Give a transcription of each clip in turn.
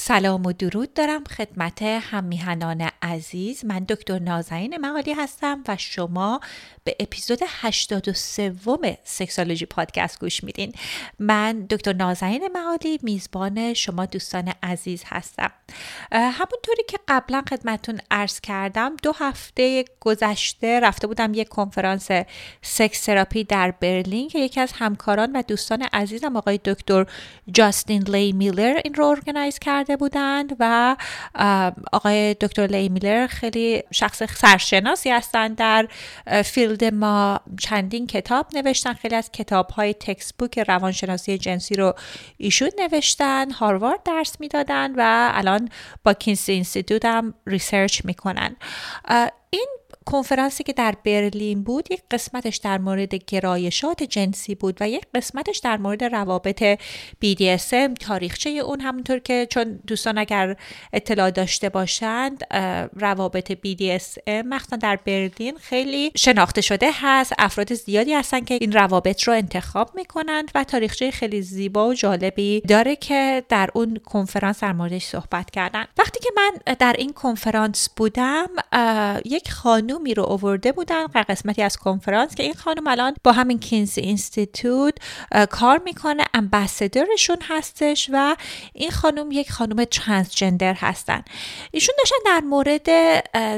سلام و درود دارم خدمت هممیهنان عزیز. من دکتر نازنین معالی هستم و شما به اپیزود 83 سکسالوژی پادکست گوش میدین. من دکتر نازنین معالی میزبان شما دوستان عزیز هستم. همونطوری که قبلا خدمتون عرض کردم دو هفته گذشته رفته بودم یک کنفرانس سکس تراپی در برلین که یکی از همکاران و دوستان عزیزم آقای دکتر جاستین لی میلر این رو organize کرده بودند و آقای دکتر لی میلر خیلی شخص سرشناسی هستند در field ما. چندین کتاب نوشتن خیلی از کتاب های روانشناسی جنسی رو ایشون نوشتن هاروارد درس می‌دادن و الان با Kinsey Institute هم research می‌کنن. این کنفرانسی که در برلین بود یک قسمتش در مورد گرایشات جنسی بود و یک قسمتش در مورد روابط BDSM تاریخچه اون همونطور که چون دوستان اگر اطلاع داشته باشند روابط BDSM مخصوصا در برلین خیلی شناخته شده هست. افراد زیادی هستن که این روابط رو انتخاب می‌کنند و تاریخچه خیلی زیبا و جالبی داره که در اون کنفرانس در موردش صحبت کردن. وقتی که من در این کنفرانس بودم یک خانم خانومی رو اوورده بودن قسمتی از کنفرانس که این خانم الان با همین کینز اینستیتوت کار می‌کنه امبسدرشون هستش و این خانم یک خانم ترانسجندر هستن. ایشون داشتن در مورد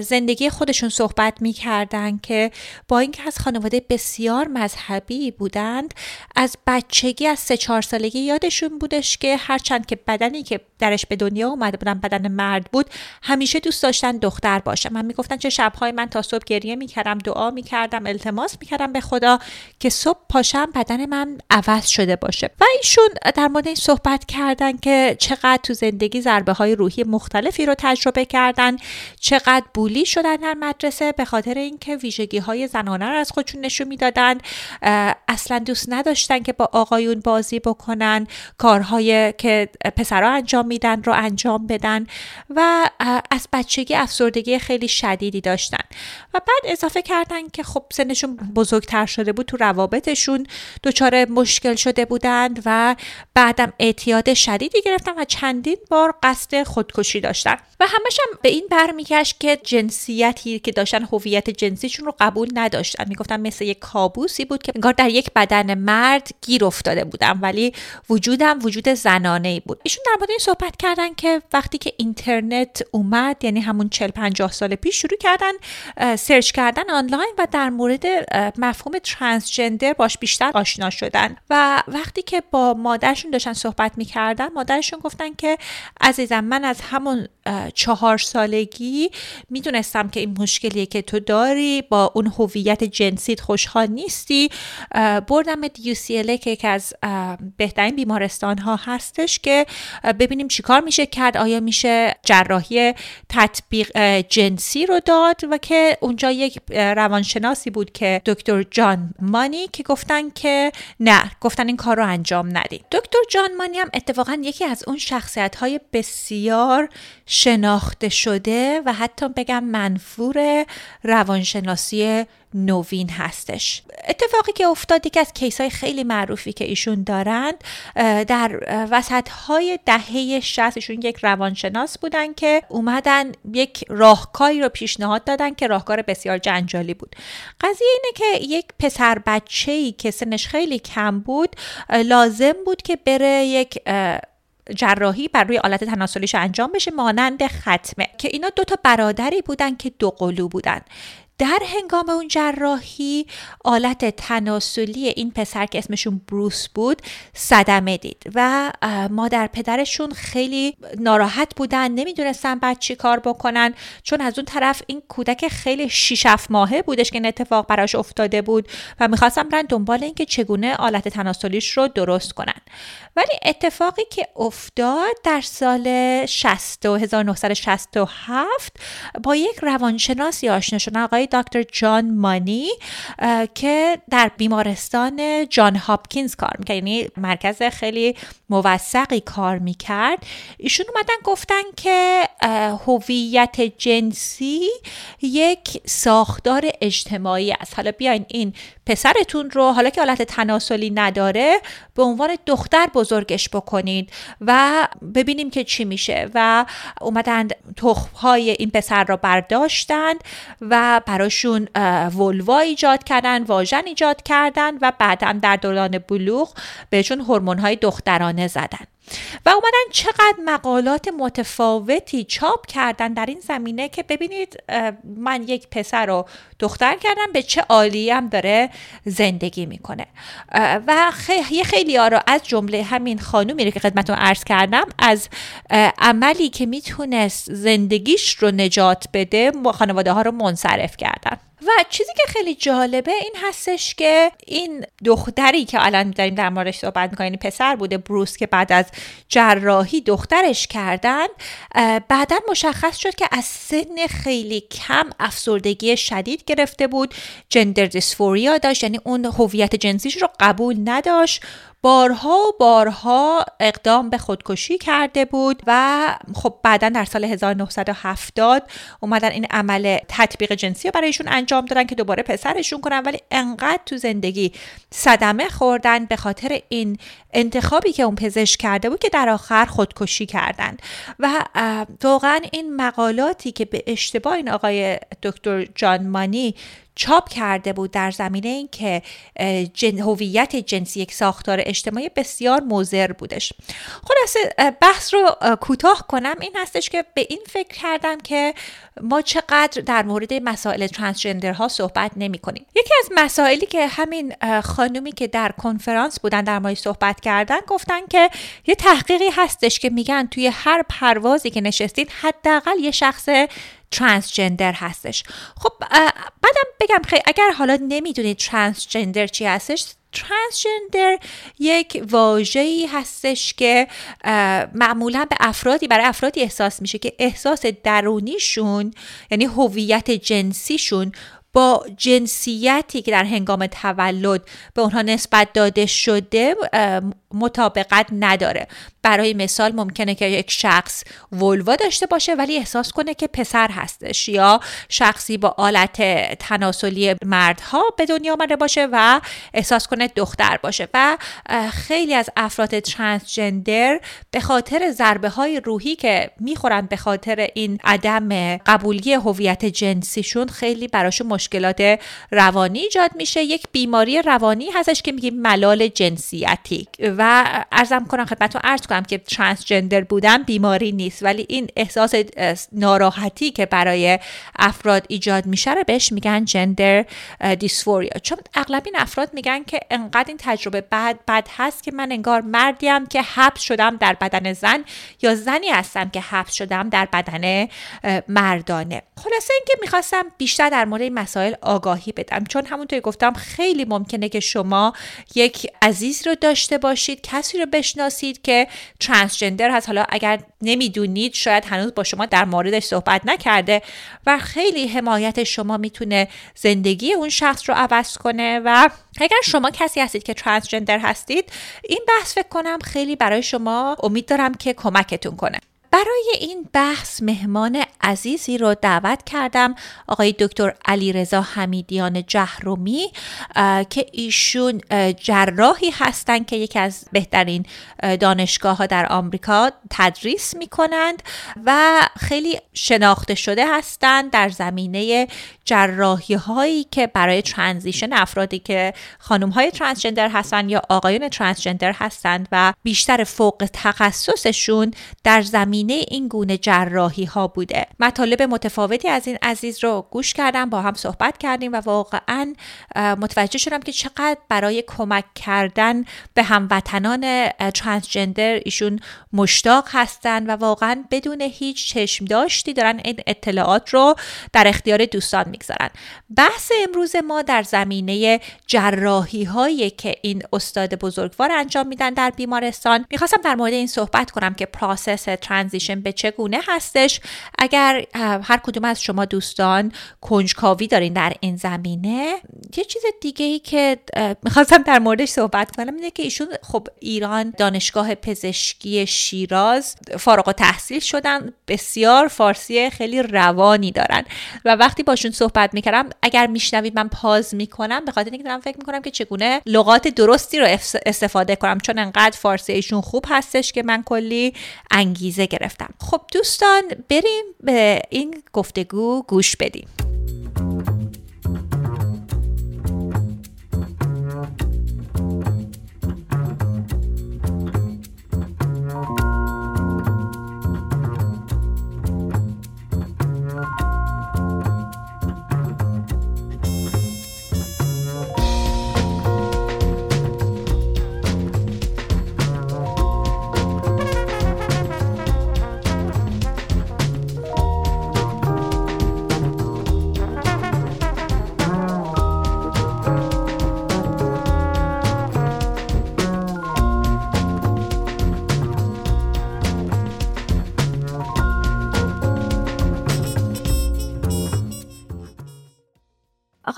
زندگی خودشون صحبت می‌کردن که با اینکه از خانواده بسیار مذهبی بودند از بچگی از سه چهار سالگی یادشون بودش که هرچند که بدنی که درش به دنیا اومده بودن بدن مرد بود همیشه دوست داشتن دختر باشه من می‌گفتن چه شبهای من تا صبح گریه می‌کردم دعا می‌کردم التماس می‌کردم به خدا که صبح پاشم بدن من عوض شده باشه. و ایشون در مورد این صحبت کردن که چقدر تو زندگی ضربه های روحی مختلفی رو تجربه کردن چقدر بولی شدن در مدرسه به خاطر اینکه ویژگی های زنانه رو از خودشون نشون می‌دادن. اصلا دوست نداشتن که با آقایون بازی بکنن کارهای که پسرها انجام میدن رو انجام بدن و از بچگی افسردگی خیلی شدیدی داشتن. و بعد اضافه کردن که خب سنشون بزرگتر شده بود تو روابطشون دچار مشکل شده بودند و بعدم اعتیاد شدیدی گرفتن و چندین بار قصد خودکشی داشتن. و همش هم به این برمیگشت که جنسیتی که داشتن هویت جنسیشون رو قبول نداشتن. می‌گفتن مثل یک کابوسی بود که انگار در یک بدن مرد گیر افتاده بودم ولی وجودم وجود زنانه بود. ایشون در مورد این صحبت کردن که وقتی که اینترنت اومد یعنی همون 40 50 سال پیش شروع کردن سرچ کردن آنلاین و در مورد مفهوم ترانسجندر باش بیشتر آشنا شدن. و وقتی که با مادرشون داشتن صحبت می‌کردن مادرشون گفتن که عزیزم من از همون چهار سالگی می‌دونستم که این مشکلیه که تو داری با اون هویت جنسیت خوشحال نیستی. بردم UCLA که یکی از بهترین بیمارستان ها هستش که ببینیم چیکار میشه کرد آیا میشه جراحی تطبیق جنسی رو داد و که اونجا یک روانشناسی بود که دکتر جان مانی که گفتن که نه گفتن این کار رو انجام ندید دکتر جان مانی هم اتفاقا یکی از اون شخصیت های بسیار شناخته شده و حتی بگم منفور روانشناسی نوین هستش. اتفاقی که افتاد که از کیس های خیلی معروفی که ایشون دارند در وسط های دهه 60 ایشون یک روانشناس بودن که اومدن یک راهکاری رو پیشنهاد دادن که راهکار بسیار جنجالی بود. قضیه اینه که یک پسر بچه ای که سنش خیلی کم بود لازم بود که بره یک جراحی بر روی آلت تناسلیش انجام بشه مانند ختمه که اینا دو تا برادری بودن که دو قلو بودن. در هنگام اون جراحی آلت تناسلی این پسر که اسمشون بروس بود صدمه دید و مادر پدرشون خیلی ناراحت بودن نمی‌دونستن بعد چی کار بکنن چون از اون طرف این کودک خیلی شیش ماهه بودش که این اتفاق براش افتاده بود و می‌خواستم برن دنبال اینکه چگونه آلت تناسلیش رو درست کنن. ولی اتفاقی که افتاد در سال 60 1967 با یک روانشناسی آشنا شدن. آقای دکتر جان مانی که در بیمارستان جان هاپکینز کار می‌کرد. یعنی مرکز خیلی موثقی کار می‌کرد. ایشون اومدن گفتن که هویت جنسی یک ساختار اجتماعی است. حالا بیاین این پسرتون رو حالا که حالت تناسلی نداره به عنوان دختر بزرگش بکنید و ببینیم که چی میشه. و اومدند تخمهای این پسر را برداشتند و براشون ولوا ایجاد کردن واژن ایجاد کردن و بعدا در دوران بلوغ بهشون هورمون‌های دخترانه زدن. و اومدن چقدر مقالات متفاوتی چاپ کردن در این زمینه که ببینید من یک پسر رو دختر کردم به چه عالی هم داره زندگی می‌کنه. و خیلی خیلی ها رو از جمله همین خانومی رو که خدمتون عرض کردم از عملی که می‌تونست زندگیش رو نجات بده خانواده ها رو منصرف کردن. و چیزی که خیلی جالبه این هستش که این دختری که الان داریم در موردش صحبت می‌کنیم پسر بوده بروس که بعد از جراحی دخترش کردن بعدا مشخص شد که از سن خیلی کم افسردگی شدید گرفته بود. جندر دیسفوریا داشت یعنی اون هویت جنسیش رو قبول نداشت. بارها و بارها اقدام به خودکشی کرده بود و خب بعدا در سال 1970 اومدن این عمل تطبیق جنسی رو برایشون انجام دادن که دوباره پسرشون کنن ولی انقدر تو زندگی صدمه خوردن به خاطر این انتخابی که اون پزشک کرده بود که در آخر خودکشی کردن. و واقعا این مقالاتی که به اشتباه این آقای دکتر جان مانی چاپ کرده بود در زمینه اینکه جن، هویت جنسی یک ساختار اجتماعی بسیار مضر بودش. خلاصه بحث رو کوتاه کنم. این هستش که به این فکر کردم که ما چقدر در مورد مسائل ترانسجندرها صحبت نمی کنیم یکی از مسائلی که همین خانومی که در کنفرانس بودن در مای صحبت کردن گفتن که یه تحقیقی هستش که میگن توی هر پروازی که نشستید حداقل یه شخص ترانسجندر هستش. خب بعدم بگم خیلی اگر حالا نمی‌دونید ترانسجندر چی هستش ترانسجندر یک واژه‌ای هستش که معمولا به افرادی برای افرادی احساس میشه که احساس درونیشون یعنی هویت جنسیشون با جنسیتی که در هنگام تولد به اونها نسبت داده شده مطابقت نداره. برای مثال ممکنه که یک شخص ولوا داشته باشه ولی احساس کنه که پسر هستش یا شخصی با آلت تناسلی مردها به دنیا آمده باشه و احساس کنه دختر باشه و خیلی از افراد ترانسجندر به خاطر ضربه های روحی که می‌خورن به خاطر این عدم قبولی هویت جنسیشون خیلی براشون مشکلات روانی ایجاد میشه. یک بیماری روانی هستش که میگیم ملال جنسیتی و ارزم کنم خدمتتون ارز کنم که ترانسجندر بودن بیماری نیست ولی این احساس ناراحتی که برای افراد ایجاد میشه رو بهش میگن جندر دیسفوریا چون اغلب این افراد میگن که انقدر این تجربه بد بد هست که من انگار مردیم که حبس شدم در بدن زن یا زنی هستم که حبس شدم در بدن مردانه. خلاصه اینکه می‌خواستم بیشتر در مورد این مسائل آگاهی بدم چون همونطور گفتم خیلی ممکنه که شما یک عزیز رو داشته باشید کسی رو بشناسید که ترانسجندر هست. حالا اگر نمی‌دونید شاید هنوز با شما در موردش صحبت نکرده و خیلی حمایت شما می‌تونه زندگی اون شخص رو عوض کنه. و اگر شما کسی هستید که ترانسجندر هستید این بحث فکر کنم خیلی برای شما امید دارم که کمکتون کنه. برای این بحث مهمان عزیزی رو دعوت کردم آقای دکتر علیرضا حمیدیان جهرومی که ایشون جراحی هستند که یکی از بهترین دانشگاه ها در آمریکا تدریس می کنند و خیلی شناخته شده هستند در زمینه جراحی هایی که برای ترانزیشن افرادی که خانم های ترانسجندر هستند یا آقایون ترانسجندر هستند و بیشتر فوق تخصصشون در زمینه زمینه این گونه جراحی ها بوده. مطالب متفاوتی از این عزیز رو گوش کردم با هم صحبت کردیم و واقعا متوجه شدم که چقدر برای کمک کردن به هموطنان ترانسجندر ایشون مشتاق هستن و واقعا بدون هیچ چشم داشتی دارن این اطلاعات رو در اختیار دوستان می‌گذارن. بحث امروز ما در زمینه جراحی هایی که این استاد بزرگوار انجام میدن در بیمارستان. می‌خواستم در مورد این صحبت کنم که پراسس ترانزیشن به چگونه هستش. اگر هر کدوم از شما دوستان کنجکاوی دارین در این زمینه یه چیز دیگه ای که می‌خواستم در موردش صحبت کنم اینه که ایشون خب ایران دانشگاه پزشکی شیراز فارغ و تحصیل شدن. بسیار فارسی خیلی روانی دارن. و وقتی باشون صحبت می‌کردم اگر میشنوید من پاز می‌کنم به خاطر اینکه دارم فکر می‌کنم که چگونه لغات درستی رو استفاده کنم. چون انقدر فارسی ایشون خوب هستش که من کلی انگیزه خب دوستان بریم به این گفتگو گوش بدیم.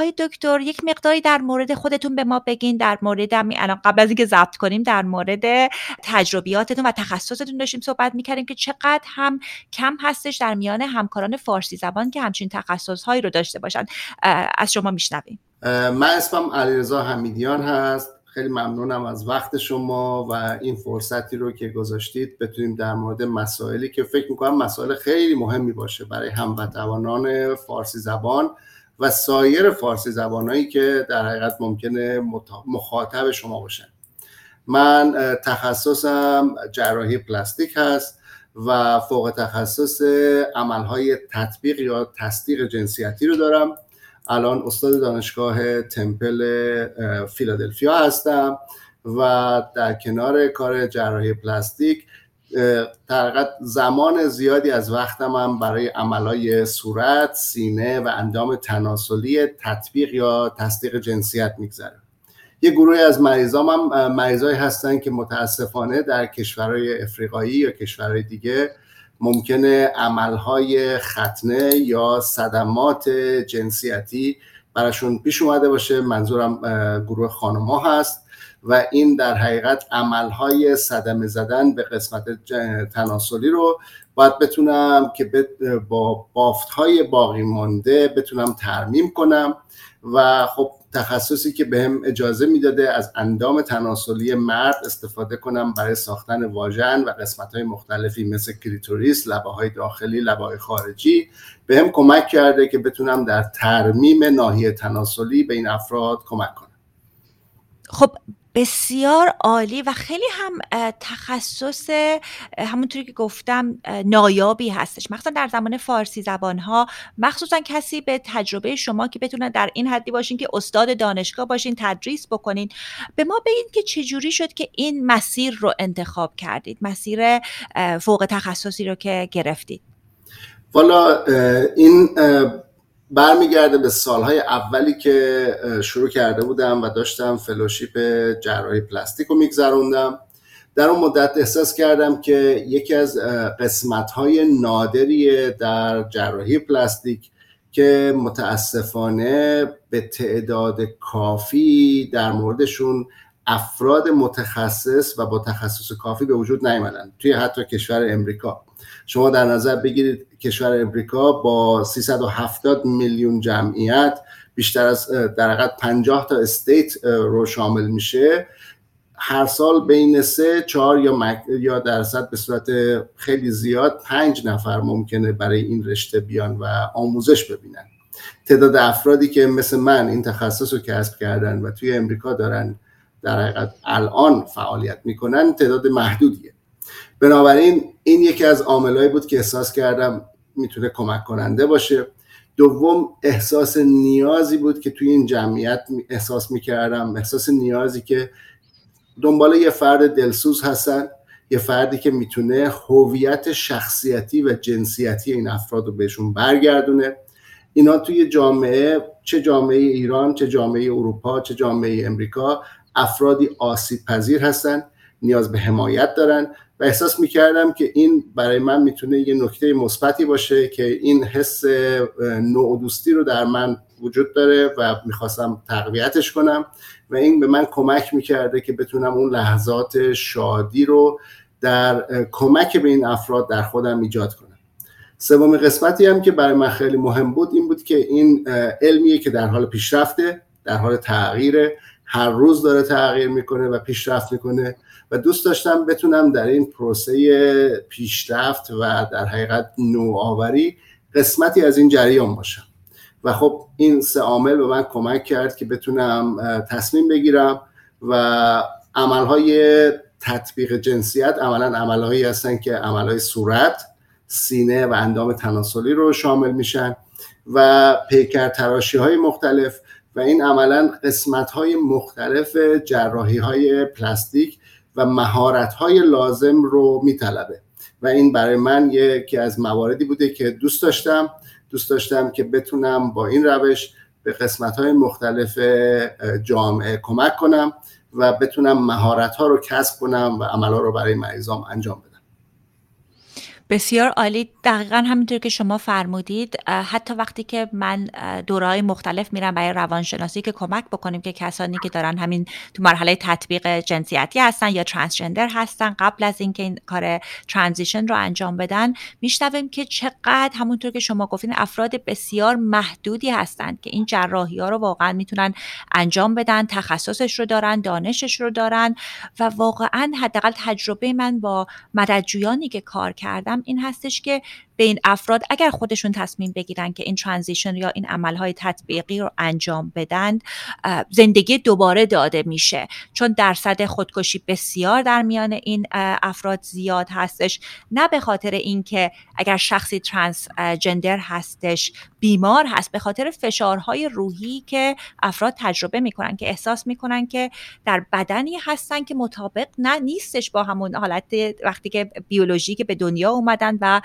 آقای دکتر یک مقداری در مورد خودتون به ما بگین در مورد الان قبل از اینکه ضبط کنیم در مورد تجربیاتتون و تخصصتون داشتیم صحبت می‌کردیم که چقدر هم کم هستش در میان همکاران فارسی زبان که همچین تخصص هایی رو داشته باشن. از شما میشنویم. من اسمم علیرضا حمیدیان هست. خیلی ممنونم از وقت شما و این فرصتی رو که گذاشتید. بتونیم در مورد مسائلی که فکر می‌کنم مسائل خیلی مهمی باشه برای هموطنان فارسی زبان. و سایر فارسی زبانهایی که در حقیقت ممکنه مخاطب شما باشن. من تخصصم جراحی پلاستیک هست و فوق تخصص عملهای تطبیق یا تصدیق جنسیتی رو دارم. الان استاد دانشگاه تمپل فیلادلفیا هستم و در کنار کار جراحی پلاستیک در زمان زیادی از وقتم هم برای عملای صورت، سینه و اندام تناسلی تطبیق یا تصدیق جنسیت میگذره یه گروهی از مریضام هم مریضایی هستن که متاسفانه در کشورهای افریقایی یا کشورهای دیگه ممکنه عملهای ختنه یا صدمات جنسیتی براشون پیش اومده باشه. منظورم گروه خانم هست. و این در حقیقت عملهای صدمه زدن به قسمت تناسلی رو باید بتونم که با بافت های باقی مانده بتونم ترمیم کنم و خب تخصصی که بهم به اجازه می‌داده از اندام تناسلی مرد استفاده کنم برای ساختن واژن و قسمت های مختلفی مثل کلیتوریس لبه های داخلی لبه های خارجی. بهم کمک کرده که بتونم در ترمیم ناحیه تناسلی به این افراد کمک کنم. خب بسیار عالی و خیلی هم تخصص همونطوری که گفتم نایابی هستش. مخصوصا در زمان فارسی زبان ها مخصوصا کسی به تجربه شما که بتونه در این حدی باشین که استاد دانشگاه باشین تدریس بکنین به ما بگید که چجوری شد که این مسیر رو انتخاب کردید مسیر فوق تخصصی رو که گرفتید. والا این برمیگرده به سالهای اولی که شروع کرده بودم و داشتم فلوشیپ جراحی پلاستیک رو میگذروندم. در اون مدت احساس کردم که یکی از قسمتهای نادری در جراحی پلاستیک که متاسفانه به تعداد کافی در موردشون افراد متخصص و با تخصص کافی به وجود نیامدن توی حتی کشور امریکا. شما در نظر بگیرید کشور امریکا با 370 میلیون جمعیت بیشتر از در حقیقت 50 تا state رو شامل میشه. هر سال بین سه چهار یا, مک... یا درصد به صورت خیلی زیاد پنج نفر ممکنه برای این رشته بیان و آموزش ببینن. تعداد افرادی که مثل من این تخصص رو کسب کردن و توی امریکا دارن در حقیقت الان فعالیت می‌کنن تعداد محدودیه. بنابراین این یکی از عاملهایی بود که احساس کردم می‌تونه کمک کننده باشه. دوم احساس نیازی بود که توی این جمعیت احساس می‌کردم. احساس نیازی که دنبال یه فرد دلسوز هستن یه فردی که می‌تونه هویت شخصیتی و جنسیتی این افراد رو بهشون برگردونه. اینا توی جامعه چه جامعه ایران چه جامعه اروپا چه جامعه امریکا افرادی آسیب پذیر هستن نیاز به حمایت دارن. و احساس می‌کردم که این برای من می‌تونه یه نکته مثبتی باشه که این حس نوع دوستی رو در من وجود داره و می‌خواستم تقویتش کنم و این به من کمک می‌کرده که بتونم اون لحظات شادی رو در کمک به این افراد در خودم ایجاد کنم. سومین قسمتی هم که برای من خیلی مهم بود این بود که این علمیه که در حال پیشرفته در حال تغییره. هر روز داره تغییر می‌کنه و پیشرفت می‌کنه. و دوست داشتم بتونم در این پروسه پیشرفت و در حقیقت نوآوری قسمتی از این جریان باشم. و خب این سه عامل به من کمک کرد که بتونم تصمیم بگیرم و عملهای تطبیق جنسیت عملا عملهایی هستن که عملهای صورت سینه و اندام تناسلی رو شامل میشن و پیکر تراشی های مختلف و این عملا قسمت های مختلف جراحی های پلاستیک و مهارت های لازم رو میطلبه. و این برای من یکی از مواردی بوده که دوست داشتم دوست داشتم که بتونم با این روش به قسمت های مختلف جامعه کمک کنم و بتونم مهارت ها رو کسب کنم و عمل ها رو برای مریضام انجام بدم. بسیار عالی. دقیقا همینطور که شما فرمودید حتی وقتی که من دورهای مختلف میرم برای روانشناسی که کمک بکنیم که کسانی که دارن همین تو مرحله تطبیق جنسیتی هستن یا ترانسجندر هستن قبل از اینکه این کار ترانزیشن رو انجام بدن میشنویم که چقدر همونطور که شما گفتین افراد بسیار محدودی هستند که این جراحی ها رو واقعا می‌تونن انجام بدن تخصصش رو دارن دانشش رو دارن. و واقعا حداقل تجربه من با مددجویانی که کار کردم این هستش که به این افراد اگر خودشون تصمیم بگیرن که این ترانزیشن یا این عملهای تطبیقی رو انجام بدن زندگی دوباره داده میشه. چون درصد خودکشی بسیار در میان این افراد زیاد هستش. نه به خاطر اینکه اگر شخصی ترانس جندر هستش بیمار هست به خاطر فشارهای روحی که افراد تجربه می‌کنن که احساس می‌کنن که در بدنی هستن که مطابق نه نیستش با همون حالت وقتی که بیولوژی که به دنیا اومدن و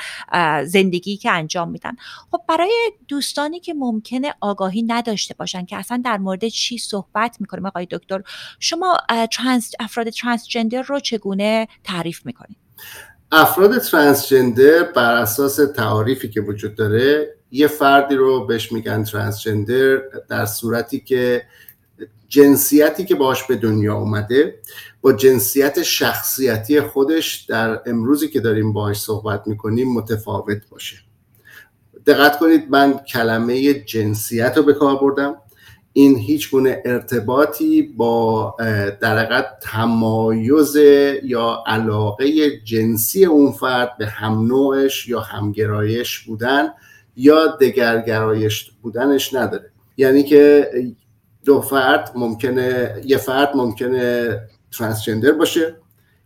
زندگی که انجام میدن. خب برای دوستانی که ممکنه آگاهی نداشته باشن که اصلا در مورد چی صحبت می‌کنیم آقای دکتر شما ترانس افراد ترانسجندر رو چگونه تعریف می‌کنید؟ افراد ترانسجندر بر اساس تعاریفی که وجود داره یه فردی رو بهش میگن ترانسجندر در صورتی که جنسیتی که باش به دنیا اومده با جنسیت شخصیتی خودش در امروزی که داریم باش صحبت می‌کنیم متفاوت باشه. دقت کنید من کلمه جنسیت رو به کار بردم. این هیچ گونه ارتباطی با در تمایز یا علاقه جنسی اون فرد به هم نوعش یا همگرایش بودن یا دگرگرایش بودنش نداره. یعنی که دو فرد ممکنه یه فرد ممکنه ترانسجندر باشه.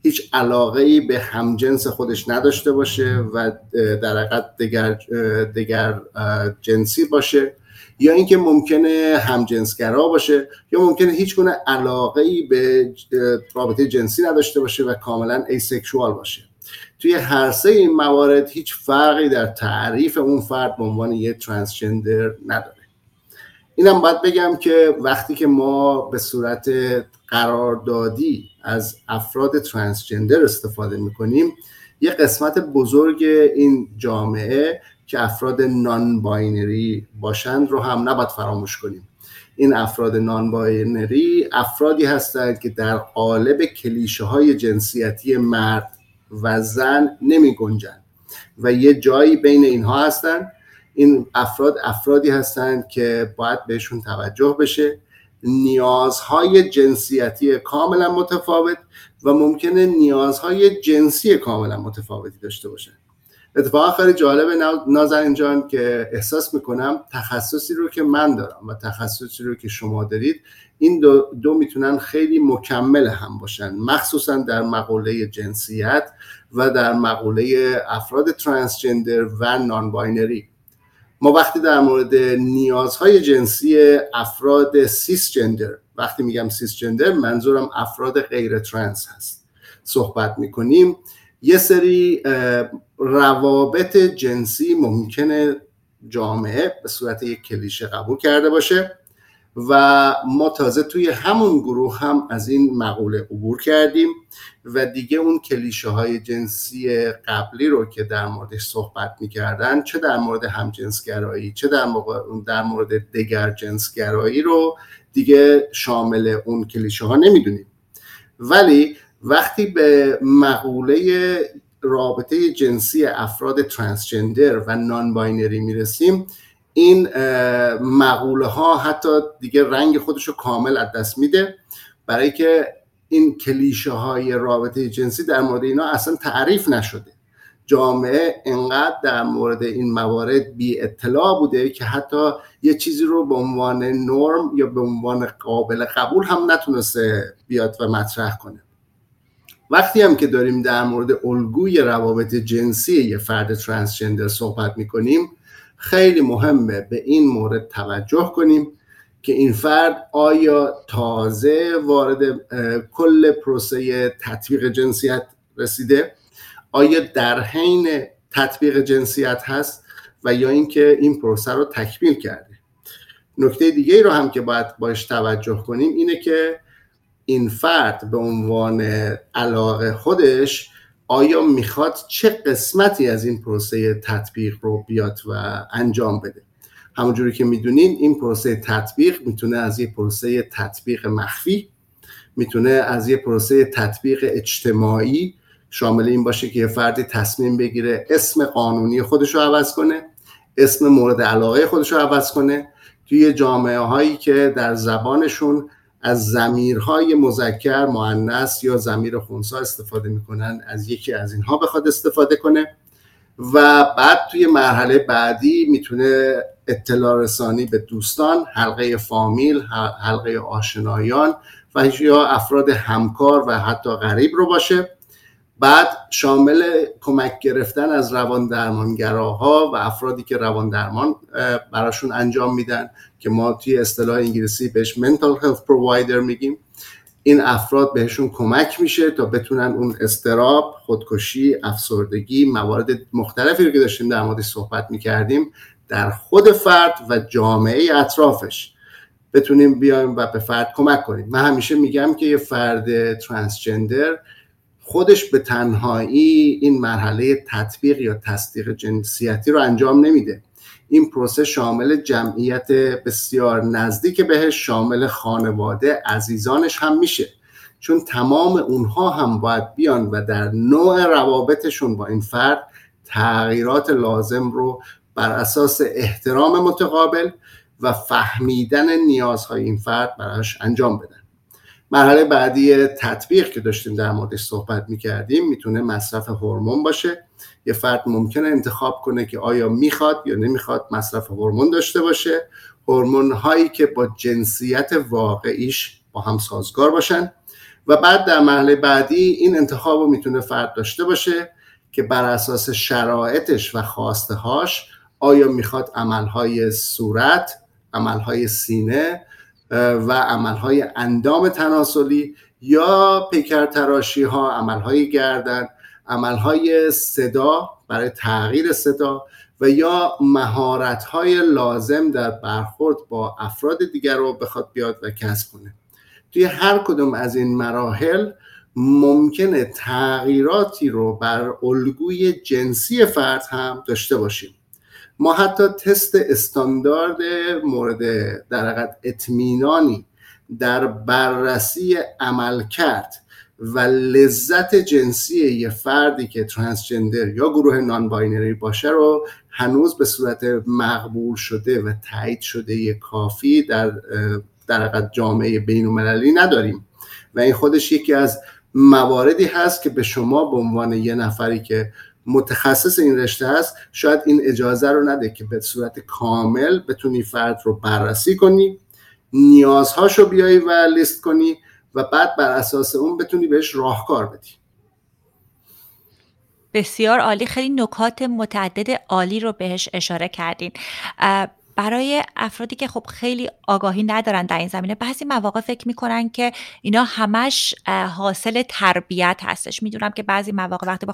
هیچ علاقه ای به همجنس خودش نداشته باشه و در حقیقت دگر, دگر جنسی باشه. یا اینکه ممکنه همجنسگرا باشه یا ممکنه هیچ گونه علاقه ای به رابطه جنسی نداشته باشه و کاملا asexual باشه. توی هر سه این موارد هیچ فرقی در تعریف اون فرد به عنوان یه transgender نداره. اینم باید بگم که وقتی که ما به صورت قراردادی از افراد transgender استفاده می‌کنیم یه قسمت بزرگ این جامعه که افراد non-binary باشند رو هم نباید فراموش کنیم. این افراد non-binary افرادی هستند که در قالب کلیشه های جنسیتی مرد و زن نمی گنجن و یه جایی بین اینها هستند این افراد افرادی هستند که باید بهشون توجه بشه. نیازهای جنسیتی کاملا متفاوت و ممکنه نیازهای جنسی کاملا متفاوتی داشته باشن. اتفاقا خیلی جالبه نازنین جان که احساس می‌کنم تخصصی رو که من دارم و تخصصی رو که شما دارید این دو, دو می‌تونن خیلی مکمل هم باشن مخصوصا در مقوله جنسیت و در مقوله افراد transgender و non-binary ما وقتی در مورد نیازهای جنسی افراد cisgender وقتی میگم cisgender منظورم افراد غیر trans هست صحبت می‌کنیم. یه سری روابط جنسی ممکنه جامعه به صورت یک کلیشه قبول کرده باشه. و ما تازه توی همون گروه هم از این مقوله عبور کردیم و دیگه اون کلیشه های جنسی قبلی رو که در موردش صحبت می‌کردن چه در مورد همجنسگرایی چه در, در مورد دگر جنسگرایی رو دیگه شامل اون کلیشه ها نمی‌دونیم. ولی وقتی به مقوله رابطه جنسی افراد transgender و non-binary می‌رسیم این مقوله ها حتی دیگه رنگ خودش رو کامل از دست میده. برای که این کلیشه های رابطه جنسی در مورد اینا اصلا تعریف نشده. جامعه انقدر در مورد این موارد بی اطلاع بوده که حتی یه چیزی رو به عنوان نرم یا به عنوان قابل قبول هم نتونسته بیاد و مطرح کنه. وقتی هم که داریم در مورد الگوی روابط جنسی یه فرد ترانسجندر صحبت می‌کنیم خیلی مهمه به این مورد توجه کنیم که این فرد آیا تازه وارد کل پروسه تطبیق جنسیت رسیده؟ آیا در حین تطبیق جنسیت هست و یا اینکه این پروسه رو تکمیل کرده؟ نکته دیگه ای رو هم که باید باش توجه کنیم اینه که این فرد به عنوان علاقه خودش آیا می‌خواد چه قسمتی از این پروسه تطبیق رو بیاد و انجام بده؟ همونجوری که می‌دونین این پروسه تطبیق می‌تونه از یه پروسه تطبیق مخفی می‌تونه از یه پروسه تطبیق اجتماعی شامل این باشه که یه فردی تصمیم بگیره اسم قانونی خودش رو عوض کنه اسم مورد علاقه خودش رو عوض کنه. توی جامعه هایی که در زبانشون از زمیرهای مذکر معنس یا زمیر خونسا استفاده می‌کنن از یکی از اینها بخواد استفاده کنه و بعد توی مرحله بعدی می‌تونه اطلاع رسانی به دوستان حلقه فامیل حلقه آشنایان و یا افراد همکار و حتی غریب رو باشه. بعد شامل کمک گرفتن از روان درمانگراها و افرادی که روان درمان براشون انجام میدن که ما توی اصطلاح انگلیسی بهش mental health provider میگیم. این افراد بهشون کمک میشه تا بتونن اون استراب، خودکشی، افسردگی، موارد مختلفی رو که داشتیم در موردش صحبت می‌کردیم در خود فرد و جامعه اطرافش بتونیم بیایم و به فرد کمک کنیم. من همیشه میگم که یه فرد ترانسجندر خودش به تنهایی این مرحله تطبیق یا تصدیق جنسیتی رو انجام نمیده. این پروسه شامل جمعیت بسیار نزدیک بهش شامل خانواده عزیزانش هم میشه. چون تمام اونها هم باید بیان و در نوع روابطشون با این فرد تغییرات لازم رو بر اساس احترام متقابل و فهمیدن نیازهای این فرد براش انجام بدن. مرحله بعدی تطبیق که داشتیم در موردش صحبت می‌کردیم می‌تونه مصرف هورمون باشه. یه فرد ممکنه انتخاب کنه که آیا می‌خواد یا نمی‌خواد مصرف هورمون داشته باشه. هورمون هایی که با جنسیت واقعیش با هم سازگار باشن. و بعد در مرحله بعدی این انتخاب رو می‌تونه فرد داشته باشه که بر اساس شرایطش و خواسته هاش آیا می‌خواد عملهای صورت عملهای سینه و عملهای اندام تناسلی یا پیکر تراشی ها عملهای گردن عملهای صدا برای تغییر صدا و یا مهارت های لازم در برخورد با افراد دیگر رو بخواد بیاد و کسب کنه. توی هر کدوم از این مراحل ممکنه تغییراتی رو بر الگوی جنسی فرد هم داشته باشیم. ما حتی تست استاندارد مورد در اطمینانی در بررسی عمل کرد و لذت جنسی یه فردی که transgender یا گروه non-binary باشه رو هنوز به صورت مقبول شده و تایید شده ی کافی در در جامعه بین المللی نداریم. و این خودش یکی از مواردی هست که به شما به عنوان یه نفری که متخصص این رشته است شاید این اجازه رو نده که به صورت کامل بتونی فرد رو بررسی کنی نیازهاش رو بیایی و لیست کنی و بعد بر اساس اون بتونی بهش راهکار بدی. بسیار عالی. خیلی نکات متعدد عالی رو بهش اشاره کردین. برای افرادی که خب خیلی آگاهی ندارن در این زمینه بعضی مواقع فکر می‌کنن که اینا همش حاصل تربیت هستش. می‌دونم که بعضی مواقع وقتی به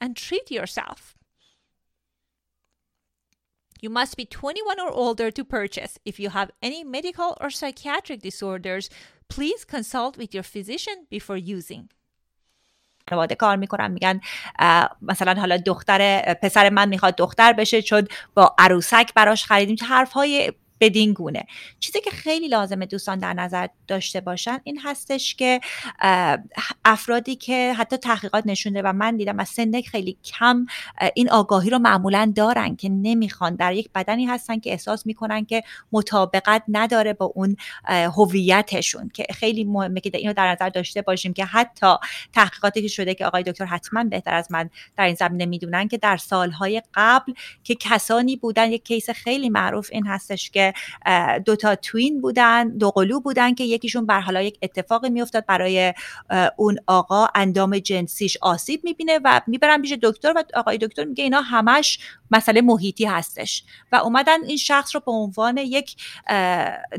and treat yourself. You must be 21 or older to purchase. If you have any medical or psychiatric disorders, please consult with your physician before using. خانواده کار می‌کنن میگن مثلا حالا دختر پسر من می‌خواد دختر بشه چون با عروسک براش خریدیم حرف های بدین گونه. چیزی که خیلی لازمه دوستان در نظر داشته باشن این هستش که افرادی که حتی تحقیقات نشونده و من دیدم از سن خیلی کم این آگاهی رو معمولا دارن که نمی‌خوان. در یک بدنی هستن که احساس می‌کنن که مطابقت نداره با اون هویتشون. که خیلی مهمه که اینو در نظر داشته باشیم که حتی تحقیقاتی که شده که آقای دکتر حتما بهتر از من در این زمینه می‌دونن که در سالهای قبل که کسانی بودن یک کیس خیلی معروف این هستش که دو تا توین بودن دو قلو بودن که یکیشون بر حالا یک اتفاقی میافتاد برای اون آقا اندام جنسیش آسیب می‌بینه و می‌برن پیش دکتر و آقای دکتر میگه اینا همش مسئله محیطی هستش. و اومدن این شخص رو به عنوان یک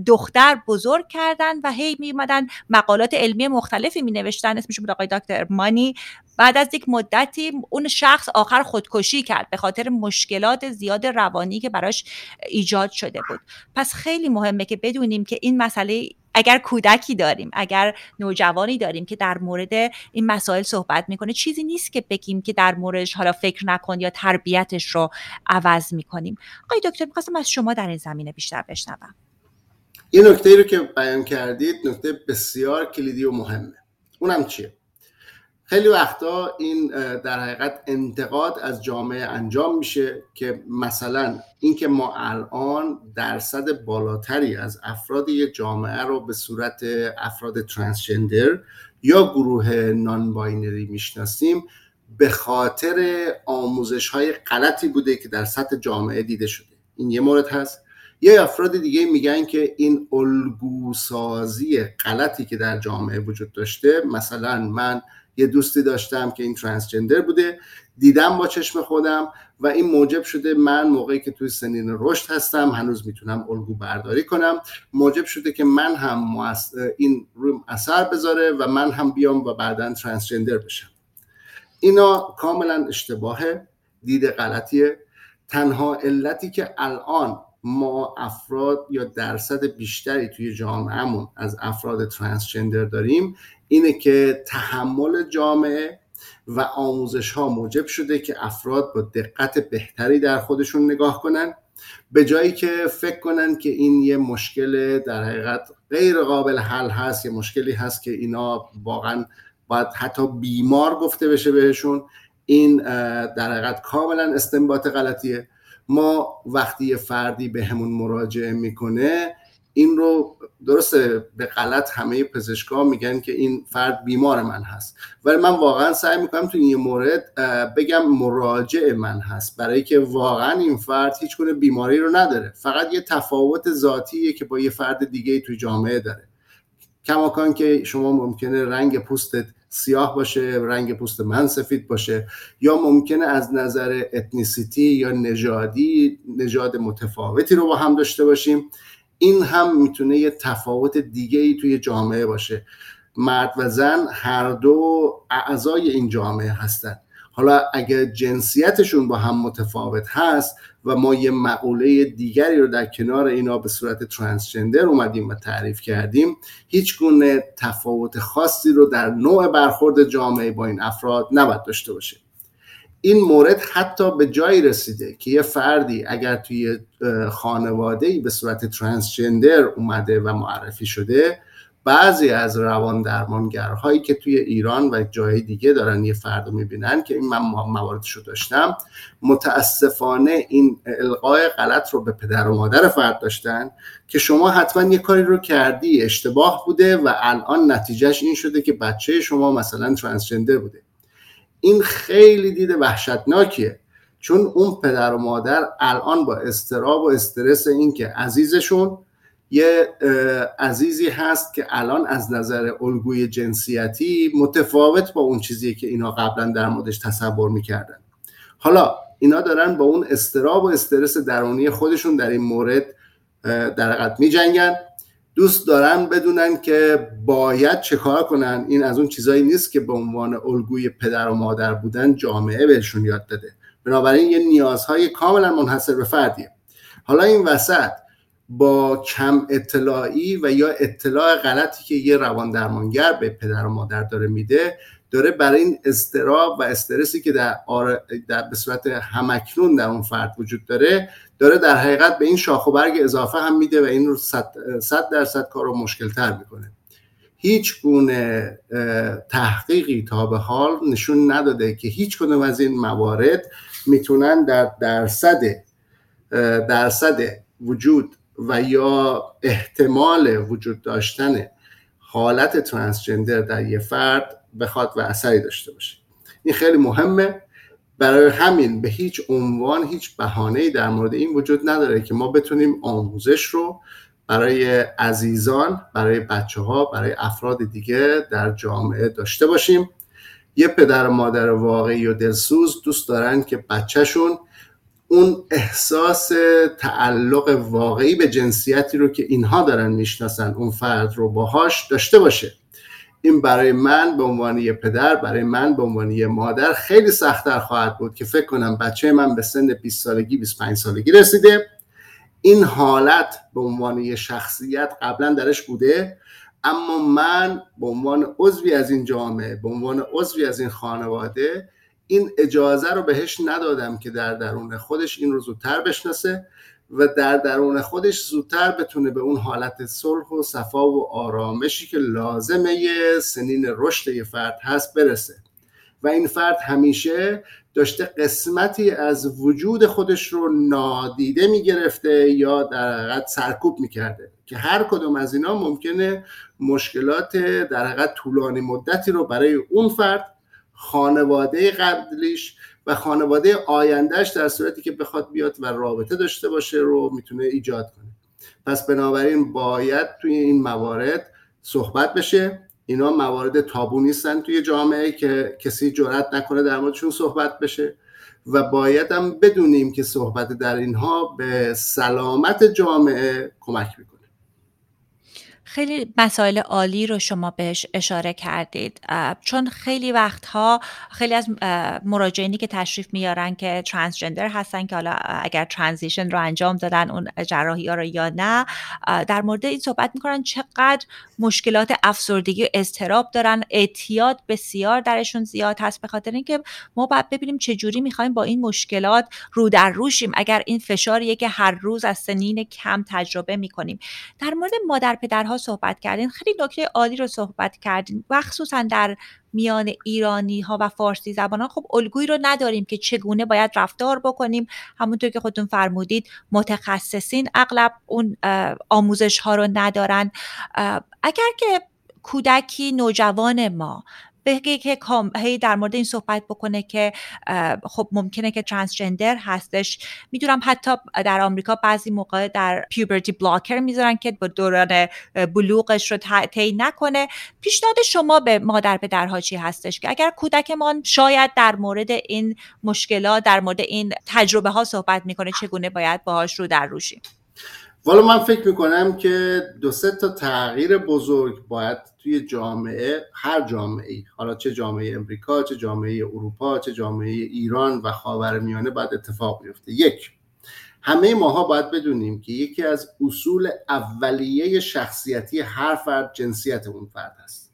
دختر بزرگ کردن و هی میومدن مقالات علمی مختلفی می نوشتن اسمش بود آقای دکتر مانی. بعد از یک مدتی اون شخص آخر خودکشی کرد به خاطر مشکلات زیاد روانی که براش ایجاد شده بود. پس خیلی مهمه که بدونیم که این مسئله اگر کودکی داریم اگر نوجوانی داریم که در مورد این مسائل صحبت می‌کنه چیزی نیست که بگیم که در موردش حالا فکر نکن یا تربیتش رو عوض می‌کنیم. آقای دکتر می‌خواستم از شما در این زمینه بیشتر بشنوم. یه نکته رو که بیان کردید نکته بسیار کلیدی و مهمه. اونم چیه؟ خیلی وقتا این در حقیقت انتقاد از جامعه انجام میشه که مثلا اینکه ما الان درصد بالاتری از افراد یک جامعه رو به صورت افراد ترانسجندر یا گروه نان باینری می‌شناسیم به خاطر آموزش های غلطی بوده که در سطح جامعه دیده شده. این یه مورد هست. یه افراد دیگه میگن که این الگوسازی غلطی که در جامعه وجود داشته مثلا من یه دوستی داشتم که این ترانسجندر بوده. دیدم با چشم خودم و این موجب شده من موقعی که توی سنین رشد هستم هنوز می‌تونم الگو برداری کنم. موجب شده که من هم این روم اثر بذاره و من هم بیام و بعدا ترانسجندر بشم. اینا کاملا اشتباهه دید غلطیه. تنها علتی که الان ما افراد یا درصد بیشتری توی جامعهمون از افراد ترانسجندر داریم اینه که تحمل جامعه و آموزش ها موجب شده که افراد با دقت بهتری در خودشون نگاه کنن. به جایی که فکر کنن که این یه مشکل در حقیقت غیر قابل حل هست یه مشکلی هست که اینا واقعا باید حتی بیمار گفته بشه بهشون. این در حقیقت کاملا استنباط غلطیه. ما وقتی یه فردی به همون مراجعه می‌کنه این رو درسته به غلط همه پزشکا میگن که این فرد بیمار من هست. ولی من واقعا سعی می‌کنم تو این مورد بگم مراجع من هست. برای که واقعا این فرد هیچ گونه بیماری رو نداره. فقط یه تفاوت ذاتیه که با یه فرد دیگه تو جامعه داره. کماکان که شما ممکنه رنگ پوستت سیاه باشه رنگ پوست من سفید باشه. یا ممکنه از نظر اتنیسیتی یا نژادی نژاد متفاوتی رو با هم داشته باشیم. این هم می‌تونه یه تفاوت دیگه ای توی جامعه باشه. مرد و زن هر دو اعضای این جامعه هستن. حالا اگر جنسیتشون با هم متفاوت هست و ما یه مقوله دیگری رو در کنار اینا به صورت ترانسجندر اومدیم و تعریف کردیم هیچ گونه تفاوت خاصی رو در نوع برخورد جامعه با این افراد نباید داشته باشه. این مورد حتی به جایی رسیده که یه فردی اگر توی خانواده ای به صورت ترانسجندر اومده و معرفی شده بعضی از روان درمانگرهایی که توی ایران و جای دیگه دارن یه فرد رو می‌بینن که این من مواردش رو داشتم متاسفانه این القای غلط رو به پدر و مادر فرد داشتن که شما حتما یه کاری رو کردی اشتباه بوده و الان نتیجهش این شده که بچه شما مثلا ترانسجندر بوده. این خیلی دید وحشتناکیه. چون اون پدر و مادر الان با استراب و استرس این که عزیزشون یه عزیزی هست که الان از نظر الگوی جنسیتی متفاوت با اون چیزی که اینا قبلا در موردش تصور می‌کردن. حالا اینا دارن با اون استراب و استرس درونی خودشون در این مورد در حقیقت می جنگن دوست دارن بدونن که باید چه کار کنن. این از اون چیزایی نیست که به عنوان الگوی پدر و مادر بودن جامعه بهشون یاد داده. بنابراین یه نیازهای کاملا منحصر به فردیه. حالا این وسط با کم اطلاعی و یا اطلاع غلطی که یه روان درمانگر به پدر و مادر داره میده داره برای این استراب و استرسی که در, در به صورت همکنون در اون فرد وجود داره داره در حقیقت به این شاخ و برگ اضافه هم میده و این رو صد درصد کار رو مشکل تر می‌کنه. هیچ گونه تحقیقی تا به حال نشون نداده که هیچ کدوم از این موارد می‌تونن در درصد درصد وجود و یا احتمال وجود داشتن حالت ترانسجندر در یه فرد بخواد و اثری داشته باشه. این خیلی مهمه. برای همین به هیچ عنوان هیچ بهانه‌ای در مورد این وجود نداره که ما بتونیم آموزش رو برای عزیزان برای بچه ها برای افراد دیگه در جامعه داشته باشیم. یه پدر و مادر واقعی و دلسوز دوست دارن که بچهشون اون احساس تعلق واقعی به جنسیتی رو که اینها دارن می‌شناسن اون فرد رو باهاش داشته باشه. این برای من به عنوان یه پدر برای من به عنوان یه مادر خیلی سختتر خواهد بود که فکر کنم بچه من به سن 20 سالگی 25 سالگی رسیده. این حالت به عنوان یه شخصیت قبلا درش بوده اما من به عنوان عضوی از این جامعه به عنوان عضوی از این خانواده این اجازه رو بهش ندادم که در درون خودش این رو زودتر بشناسه و در درون خودش زودتر بتونه به اون حالت صلح و صفا و آرامشی که لازمه سنین رشد یه فرد هست برسه. و این فرد همیشه داشته قسمتی از وجود خودش رو نادیده می‌گرفته یا در حقیقت سرکوب می‌کرده که هر کدوم از اینا ممکنه مشکلات در حقیقت طولانی مدتی رو برای اون فرد خانواده قبلیش و خانواده آیندهش در صورتی که بخواد بیاد و رابطه داشته باشه رو می‌تونه ایجاد کنه. پس بنابراین باید توی این موارد صحبت بشه. اینا موارد تابو نیستن توی جامعه که کسی جرأت نکنه در موردشون صحبت بشه. و باید هم بدونیم که صحبت در اینها به سلامت جامعه کمک می‌کنه. خیلی مسائل عالی رو شما بهش اشاره کردید. چون خیلی وقتها خیلی از مراجعینی که تشریف میارن که ترانسجندر هستن که حالا اگر ترانزیشن رو انجام دادن اون جراحی ها رو یا نه در مورد این صحبت می‌کنن چقدر مشکلات افسردگی و اضطراب دارن. اعتیاد بسیار درشون زیاد هست به خاطر اینکه ما باید ببینیم چه جوری می‌خوایم با این مشکلات رو در روشیم اگر این فشاریه که هر روز از سنین کم تجربه می‌کنیم. در مورد مادر پدرها صحبت کردین خیلی نکته عالی رو صحبت کردین. مخصوصا در میان ایرانی ها و فارسی زبان ها خب الگویی رو نداریم که چگونه باید رفتار بکنیم. همونطور که خودتون فرمودید متخصصین اغلب اون آموزش ها رو ندارن. اگر که کودکی نوجوان ما بگه که هی در مورد این صحبت بکنه که خب ممکنه که ترانسجندر هستش. می‌دونم حتی در آمریکا بعضی موقع در پیوبرتی بلاکر می‌ذارن که با دوران بلوغش رو طی نکنه. پیشنهاد شما به مادر پدرها چی هستش؟ که اگر کودکمان شاید در مورد این مشکلات در مورد این تجربه ها صحبت می‌کنه چگونه باید باهاش رو در روشیم؟ والا من فکر می‌کنم که دو سه تا تغییر بزرگ باید توی جامعه هر جامعه ای حالا چه جامعه امریکا چه جامعه اروپا چه جامعه ایران و خاورمیانه باید اتفاق بیفته. یک همه ماها باید بدونیم که یکی از اصول اولیه شخصیتی هر فرد جنسیت اون فرد هست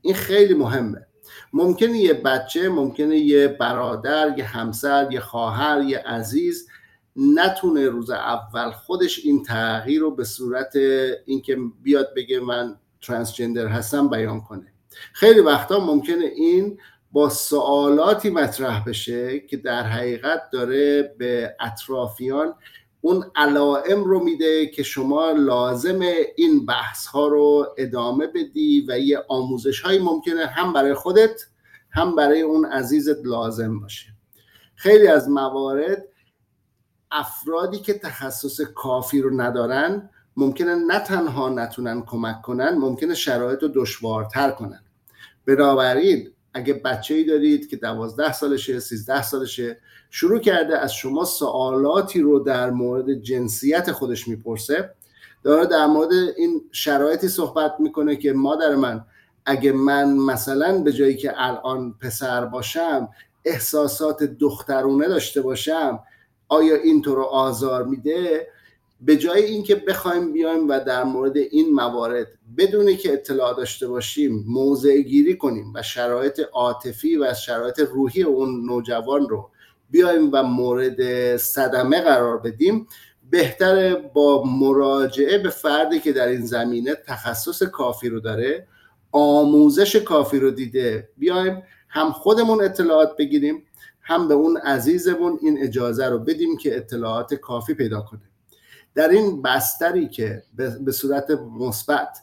این خیلی مهمه. ممکنه یه بچه ممکنه یه برادر یه همسر یه خواهر یه عزیز نتونه روز اول خودش این تغییر رو به صورت اینکه بیاد بگه من ترانسجندر هستم بیان کنه. خیلی وقتا ممکنه این با سوالاتی مطرح بشه که در حقیقت داره به اطرافیان اون علائم رو میده که شما لازم این بحث ها رو ادامه بدی و یه آموزش هایی ممکنه هم برای خودت هم برای اون عزیزت لازم باشه. خیلی از موارد افرادی که تخصص کافی رو ندارن ممکنه نه تنها نتونن کمک کنن ممکنه شرایط رو دشوارتر کنن. بنابراین اگه بچه ای دارید که دوازده سالشه سیزده سالشه شروع کرده از شما سوالاتی رو در مورد جنسیت خودش می‌پرسه داره در مورد این شرایطی صحبت می‌کنه که مادر من اگه من مثلا به جایی که الان پسر باشم احساسات دخترونه داشته باشم آیا این تو رو آزار میده؟ به جای اینکه بخوایم بیایم و در مورد این موارد بدونی که اطلاع داشته باشیم موضع گیری کنیم و شرایط عاطفی و شرایط روحی اون نوجوان رو بیایم و مورد صدمه قرار بدیم بهتره با مراجعه به فردی که در این زمینه تخصص کافی رو داره آموزش کافی رو دیده بیایم هم خودمون اطلاعات بگیریم هم به اون عزیزمون این اجازه رو بدیم که اطلاعات کافی پیدا کنه. در این بستری که به صورت مثبت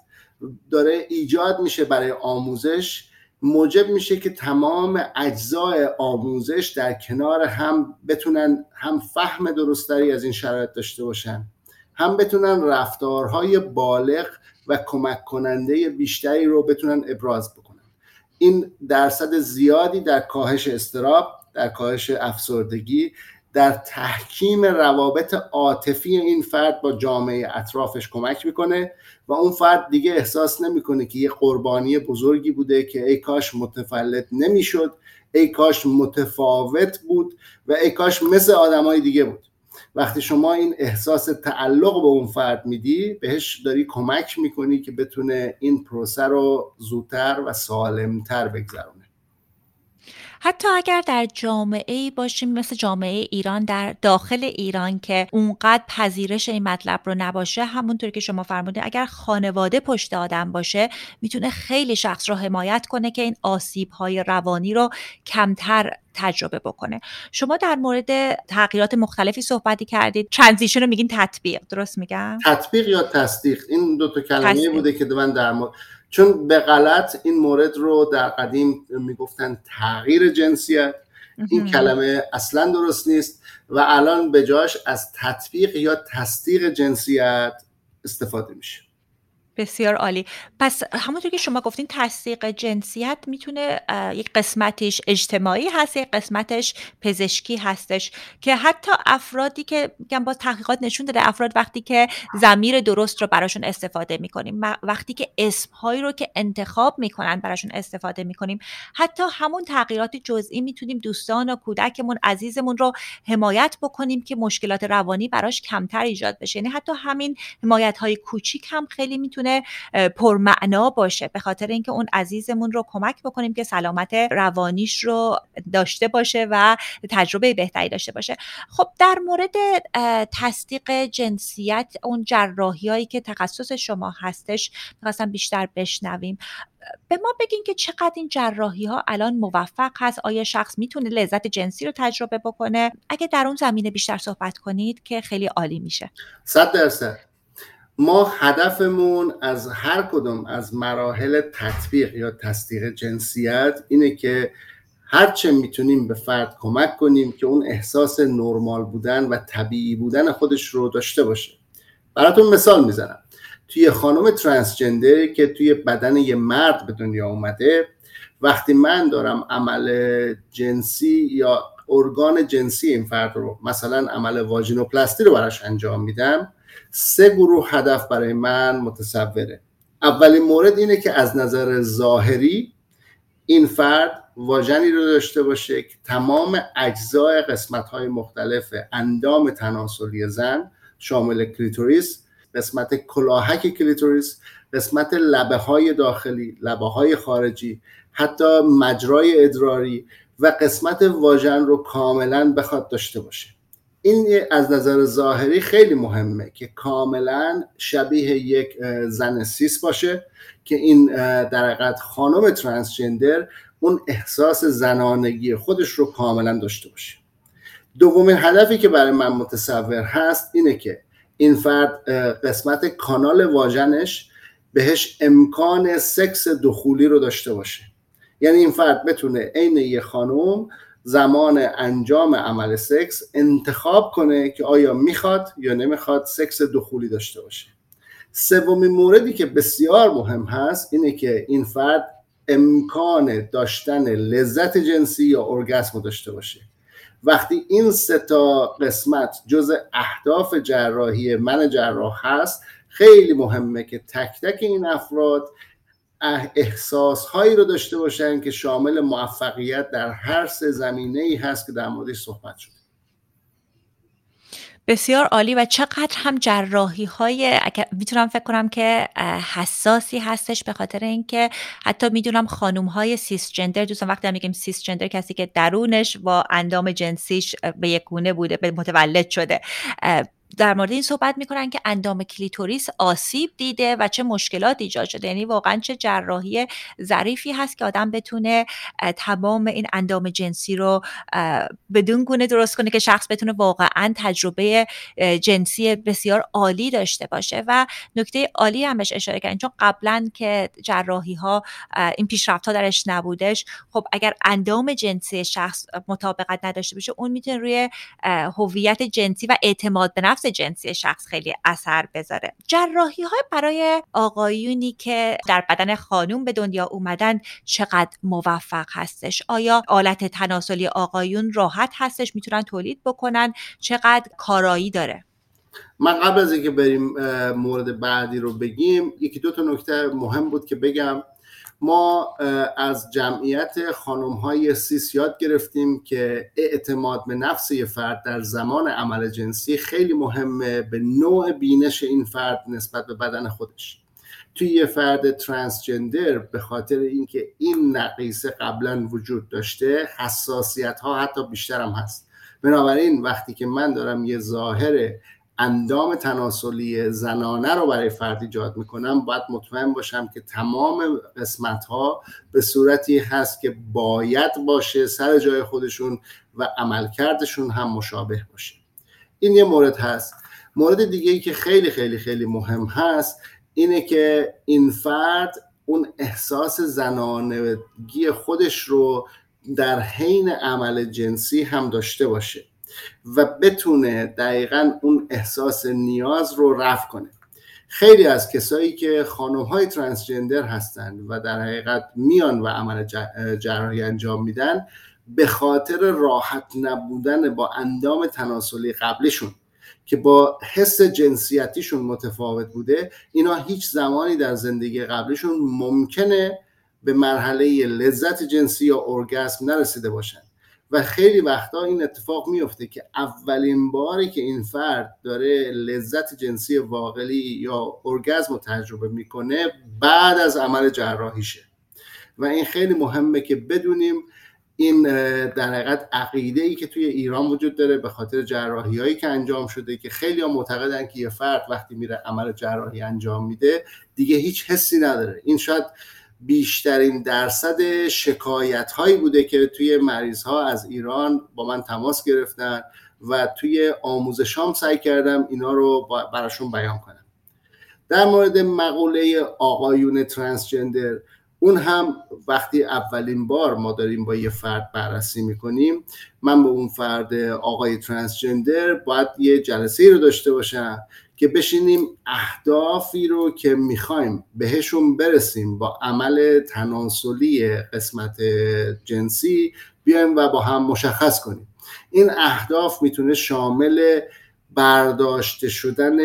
داره ایجاد میشه برای آموزش موجب میشه که تمام اجزای آموزش در کنار هم بتونن هم فهم درستری از این شرایط داشته باشن هم بتونن رفتارهای بالغ و کمک کننده بیشتری رو بتونن ابراز بکنن. این درصد زیادی در کاهش استراب در کاهش افسردگی در تحکیم روابط عاطفی این فرد با جامعه اطرافش کمک می‌کنه و اون فرد دیگه احساس نمی‌کنه که یه قربانی بزرگی بوده که ای کاش متفلت نمی‌شد ای کاش متفاوت بود و ای کاش مثل آدمای دیگه بود. وقتی شما این احساس تعلق به اون فرد میدی بهش داری کمک می‌کنی که بتونه این پروسه رو زودتر و سالمتر بگذرونه. حتی اگر در جامعه ای باشیم مثل جامعه ایران در داخل ایران که اونقدر پذیرش این مطلب رو نباشه همونطور که شما فرمودید اگر خانواده پشت آدم باشه می‌تونه خیلی شخص رو حمایت کنه که این آسیب های روانی رو کمتر تجربه بکنه. شما در مورد تغییرات مختلفی صحبتی کردید. ترانزیشن رو میگین تطبیق. درست میگم؟ تطبیق یا تصدیق؟ این دو تا کلمه بوده که من در مورد چون به غلط این مورد رو در قدیم می‌گفتن تغییر جنسیت. این کلمه اصلا درست نیست و الان به جاش از تطبیق یا تصدیق جنسیت استفاده میشه. بسیار عالی. پس همونطور که شما گفتین تصدیق جنسیت می‌تونه یک قسمتش اجتماعی هست یک قسمتش پزشکی هستش که حتی افرادی که میگم با تحقیقات نشون داده افراد وقتی که زمیر درست رو براشون استفاده می‌کنیم وقتی که اسمهایی رو که انتخاب می‌کنن براشون استفاده می‌کنیم حتی همون تغییرات جزئی می‌تونیم دوستان و کودکمون عزیزمون رو حمایت بکنیم که مشکلات روانی براش کمتر ایجاد بشه. یعنی حتی همین حمایت های کوچیک هم خیلی می‌تونه پرمعنا باشه. به خاطر اینکه اون عزیزمون رو کمک بکنیم که سلامت روانیش رو داشته باشه و تجربه بهتری داشته باشه. خب در مورد تصدیق جنسیت اون جراحی هایی که تخصص شما هستش می‌خواستم بیشتر بشنویم. به ما بگین که چقدر این جراحی ها الان موفق هست؟ آیا شخص می‌تونه لذت جنسی رو تجربه بکنه؟ اگه در اون زمینه بیشتر صحبت کنید که خیلی عالی میشه. صد درصد. ما هدفمون از هر کدوم از مراحل تطبیق یا تصدیق جنسیت اینه که هرچه می‌تونیم به فرد کمک کنیم که اون احساس نرمال بودن و طبیعی بودن خودش رو داشته باشه. براتون مثال می‌زنم. توی خانم ترانسجندر که توی بدن یه مرد به دنیا اومده وقتی من دارم عمل جنسی یا ارگان جنسی این فرد رو مثلا عمل واژینوپلاستی رو براش انجام میدم سه گروه هدف برای من متصوره. اولین مورد اینه که از نظر ظاهری این فرد واژنی رو داشته باشه که تمام اجزای قسمت های مختلف اندام تناسلی زن شامل کلیتوریس قسمت کلاهک کلیتوریس قسمت لبه های داخلی لبه های خارجی حتی مجرای ادراری و قسمت واژن رو کاملا بخواد داشته باشه. این از نظر ظاهری خیلی مهمه که کاملا شبیه یک زن سیس باشه که این در حقیقت خانم ترانسجندر اون احساس زنانگی خودش رو کاملا داشته باشه. دومین هدفی که برای من متصور هست اینه که این فرد قسمت کانال واژنش بهش امکان سکس دخولی رو داشته باشه. یعنی این فرد بتونه عین یه خانم زمان انجام عمل سکس انتخاب کنه که آیا می‌خواد یا نمی‌خواد سکس دخولی داشته باشه. سومین موردی که بسیار مهم هست اینه که این فرد امکان داشتن لذت جنسی یا ارگسم داشته باشه. وقتی این سه تا قسمت جز اهداف جراحی من جراح هست خیلی مهمه که تک تک این افراد احساس هایی رو داشته باشن که شامل موفقیت در هر سه زمینه ای هست که در موردش صحبت شده. بسیار عالی و چقدر هم جراحی های می‌تونم فکر کنم که حساسی هستش به خاطر اینکه حتی می‌دونم خانوم های سیس جندر دوستان وقتی میگیم سیس جندر کسی که درونش با اندام جنسیش به یک گونه بوده به متولد شده در مورد این صحبت می‌کنن که اندام کلیتوریس آسیب دیده و چه مشکلات ایجاد شده. یعنی واقعا چه جراحی ظریفی هست که آدم بتونه تمام این اندام جنسی رو بدون گونه درست کنه که شخص بتونه واقعا تجربه جنسی بسیار عالی داشته باشه. و نکته عالی هم بهش اشاره کردن چون قبلا که جراحی ها این پیشرفت ها درش نبودش خب اگر اندام جنسی شخص مطابقت نداشته باشه اون می‌تونه روی هویت جنسی و اعتماد به نفس جنسی شخص خیلی اثر بذاره. جراحی های برای آقایونی که در بدن خانوم به دنیا اومدن چقدر موفق هستش؟ آیا آلت تناسلی آقایون راحت هستش؟ می‌تونن تولید بکنن؟ چقدر کارایی داره؟ من قبل از اینکه بریم مورد بعدی رو بگیم یکی دو تا نکته مهم بود که بگم. ما از جمعیت خانم های سیس یاد گرفتیم که اعتماد به نفس یه فرد در زمان عمل جنسی خیلی مهمه به نوع بینش این فرد نسبت به بدن خودش. توی یه فرد ترانسجندر به خاطر اینکه این نقیصه قبلا وجود داشته حساسیت ها حتی بیشتر هم هست. بنابراین وقتی که من دارم یه ظاهر اندام تناسلی زنانه رو برای فرد ایجاد می‌کنم. باید مطمئن باشم که تمام قسمت ها به صورتی هست که باید باشه سر جای خودشون و عملکردشون هم مشابه باشه. این یه مورد هست. مورد دیگه ای که خیلی خیلی خیلی مهم هست اینه که این فرد اون احساس زنانگی خودش رو در حین عمل جنسی هم داشته باشه. و بتونه دقیقا اون احساس نیاز رو رفع کنه. خیلی از کسایی که خانم های ترانسجندر هستند و در حقیقت میان و عمل جراحی انجام میدن به خاطر راحت نبودن با اندام تناسلی قبلشون که با حس جنسیتیشون متفاوت بوده اینا هیچ زمانی در زندگی قبلشون ممکنه به مرحله لذت جنسی یا ارگاسم نرسیده باشن. و خیلی وقتا این اتفاق میفته که اولین باری که این فرد داره لذت جنسی واقعی یا ارگزم رو تجربه می‌کنه بعد از عمل جراحیشه. و این خیلی مهمه که بدونیم این در حقیقت عقیده ای که توی ایران وجود داره به خاطر جراحی هایی که انجام شده که خیلی ها معتقدن که یه فرد وقتی میره عمل جراحی انجام میده دیگه هیچ حسی نداره. این شاید بیشترین درصد شکایت هایی بوده که توی مریض ها از ایران با من تماس گرفتن و توی آموزشام سعی کردم اینا رو براشون بیان کنم. در مورد مقوله آقایون ترانسجندر اون هم وقتی اولین بار ما داریم با یه فرد بررسی می‌کنیم من به اون فرد آقای ترانسجندر باید یه جلسه رو داشته باشم که بشینیم اهدافی رو که می‌خوایم بهشون برسیم با عمل تناسلی قسمت جنسی بیایم و با هم مشخص کنیم. این اهداف می‌تونه شامل برداشته شدن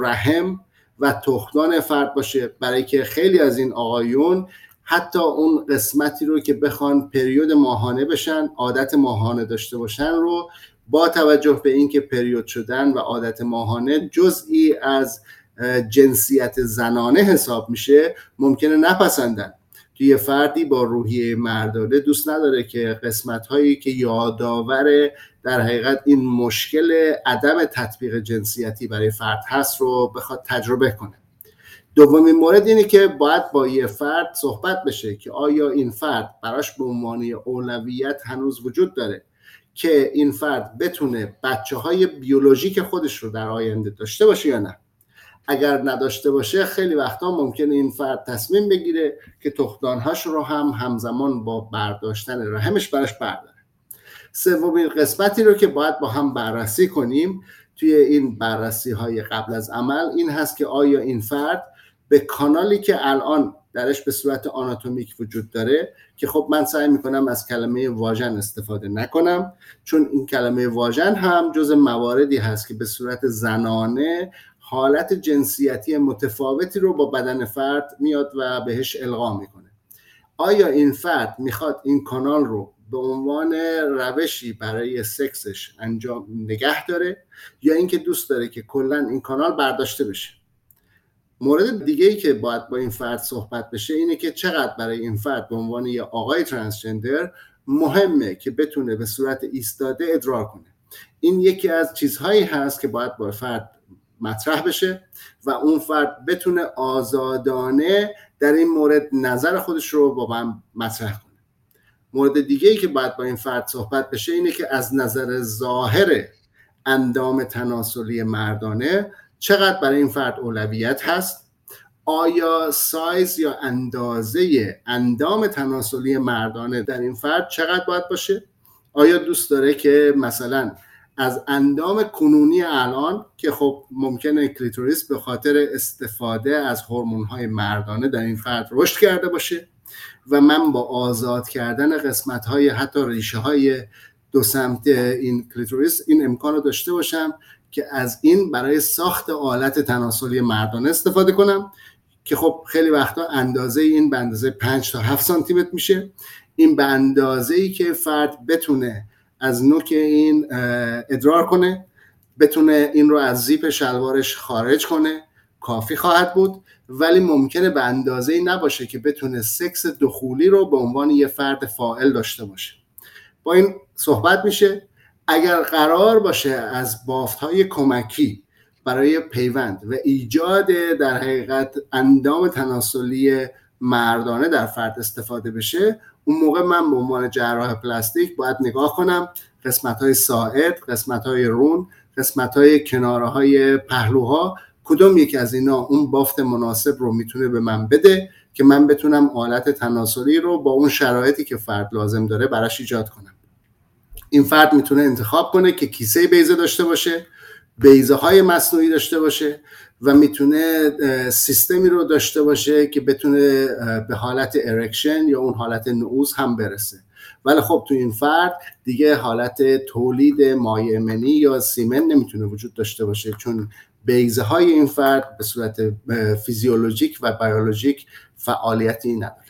رحم و تخمدان فرد باشه. برای که خیلی از این آقایون حتی اون قسمتی رو که بخوان پریود ماهانه بشن عادت ماهانه داشته باشن رو با توجه به اینکه پریود شدن و عادت ماهانه جزئی از جنسیت زنانه حساب میشه ممکنه نپسندن. توی فردی با روحیه مردانه دوست نداره که قسمت هایی که یادآور در حقیقت این مشکل عدم تطبیق جنسیتی برای فرد هست رو بخواد تجربه کنه. دومین مورد اینه که باید با یه فرد صحبت بشه که آیا این فرد براش به عنوان اولویت هنوز وجود داره؟ که این فرد بتونه بچه های بیولوژیک خودش رو در آینده داشته باشه یا نه. اگر نداشته باشه خیلی وقتا ممکنه این فرد تصمیم بگیره که تخمدانهاش رو هم همزمان با برداشتن رحمش براش برداره. سومین قسمتی رو که باید با هم بررسی کنیم توی این بررسی های قبل از عمل این هست که آیا این فرد به کانالی که الان درش به صورت آناتومیک وجود داره که خب من سعی می‌کنم از کلمه واژن استفاده نکنم چون این کلمه واژن هم جز مواردی هست که به صورت زنانه حالت جنسیتی متفاوتی رو با بدن فرد میاد و بهش القا می‌کنه. آیا این فرد می‌خواد این کانال رو به عنوان روشی برای سکسش انجام نگه داره یا اینکه دوست داره که کلا این کانال برداشته بشه؟ مورد دیگه ای که باید با این فرد صحبت بشه اینه که چقدر برای این فرد به عنوان یه آقای ترانسجندر مهمه که بتونه به صورت ایستاده ادرار کنه. این یکی از چیزهایی هست که باید با فرد مطرح بشه و اون فرد بتونه آزادانه در این مورد نظر خودش رو با من مطرح کنه. مورد دیگه ای که باید با این فرد صحبت بشه اینه که از نظر ظاهر اندام تناسلی مردانه چقدر برای این فرد اولویت هست؟ آیا سایز یا اندازه اندام تناسلی مردانه در این فرد چقدر باید باشه؟ آیا دوست داره که مثلا از اندام کنونی الان که خب ممکنه کلیتوریس به خاطر استفاده از های مردانه در این فرد رشد کرده باشه؟ و من با آزاد کردن قسمت های حتی ریشه های دو سمت این کلیتوریس این امکان رو داشته باشم که از این برای ساخت آلت تناسلی مردانه استفاده کنم که خب خیلی وقتا اندازه این به اندازه 5 تا 7 سانتی متر میشه. این به اندازه ای که فرد بتونه از نوک این ادرار کنه بتونه این رو از زیپ شلوارش خارج کنه کافی خواهد بود. ولی ممکنه به اندازه ای نباشه که بتونه سکس دخولی رو به عنوان یه فرد فائل داشته باشه. با این صحبت میشه. اگر قرار باشه از بافت های کمکی برای پیوند و ایجاد در حقیقت اندام تناسلی مردانه در فرد استفاده بشه اون موقع من به عنوان جراح پلاستیک باید نگاه کنم. قسمت های ساعد قسمت های رون قسمت های کناره های پهلوها کدوم یکی از اینا اون بافت مناسب رو می‌تونه به من بده که من بتونم آلت تناسلی رو با اون شرایطی که فرد لازم داره براش ایجاد کنم. این فرد می‌تونه انتخاب کنه که کیسه بیزه داشته باشه بیزه های مصنوعی داشته باشه و می‌تونه سیستمی رو داشته باشه که بتونه به حالت erection یا اون حالت نعوز هم برسه. ولی خب تو این فرد دیگه حالت تولید مایع منی یا semen نمی‌تونه وجود داشته باشه چون بیضه های این فرد به صورت فیزیولوژیک و بیولوژیک فعالیتی نداره.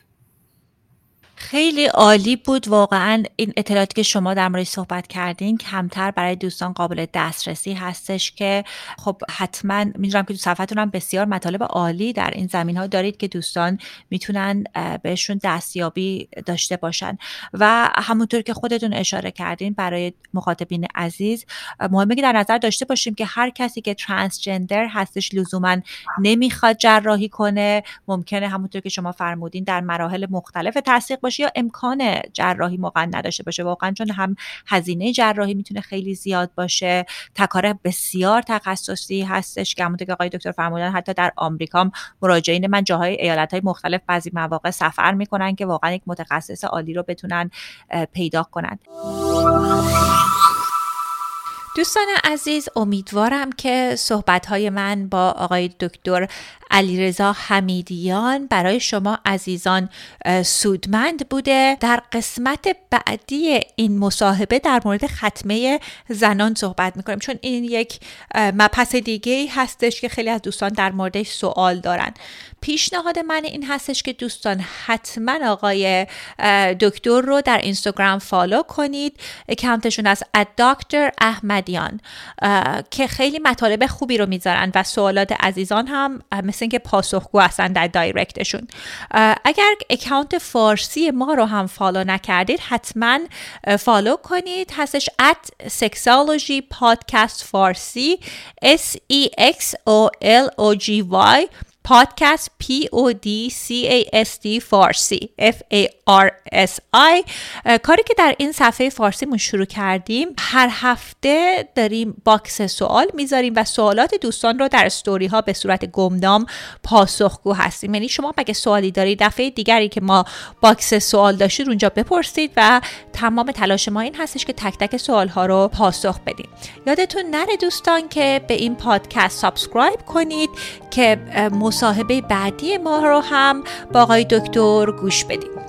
خیلی عالی بود. واقعا این اطلاعاتی که شما در مورد صحبت کردین کمتر برای دوستان قابل دسترسی هستش که خب حتما می‌دونم که تو صفحتون هم بسیار مطالب عالی در این زمین ها دارید که دوستان می‌تونن بهشون دستیابی داشته باشن. و همونطور که خودتون اشاره کردین برای مخاطبین عزیز مهمه که در نظر داشته باشیم که هر کسی که ترانسجندر هستش لزوما نمی‌خواد جراحی کنه. ممکنه همونطور که شما فرمودین در مراحل مختلف تصدیق باشه یا امکان جراحی موقع نداشته باشه؟ واقعا چون هم هزینه جراحی می‌تونه خیلی زیاد باشه. تکار بسیار تخصصی هستش که همونطور که آقای دکتر فرمودن حتی در آمریکا مراجعین من جاهای ایالت های مختلف بعضی مواقع سفر می‌کنن که واقعا یک متخصص عالی رو بتونن پیدا کنن. دوستان عزیز امیدوارم که صحبت های من با آقای دکتر علیرضا حمیدیان برای شما عزیزان سودمند بوده. در قسمت بعدی این مصاحبه در مورد ختمه زنان صحبت می‌کنیم چون این یک مبحث دیگه هستش که خیلی از دوستان در موردش سوال دارن. پیشنهاد من این هستش که دوستان حتما آقای دکتر رو در اینستاگرام فالو کنید. اکانتشون از دکتر احمدیان که خیلی مطالب خوبی رو می‌ذارن و سوالات عزیزان هم مثل اینکه پاسخگو هستن در دایرکتشون اگر account فارسی ما رو هم follow نکردید حتما follow کنید. هستش sexology podcast فارسی s e x o l o g y. پادکست P O D C A S T فارسی F A R S I. کاری که در این صفحه فارسیمون شروع کردیم هر هفته داریم box سوال می‌ذاریم و سوالات دوستان رو در استوری ها به صورت گمنام پاسخگو هستیم. یعنی شما اگه سوالی دارید دفعه دیگری که ما box سوال داشتید اونجا بپرسید و تمام تلاش ما این هستش که تک تک سوال ها رو پاسخ بدیم. یادتون نره دوستان که به این پادکست subscribe کنید که مصاحبه بعدی ما رو هم با آقای دکتر گوش بدید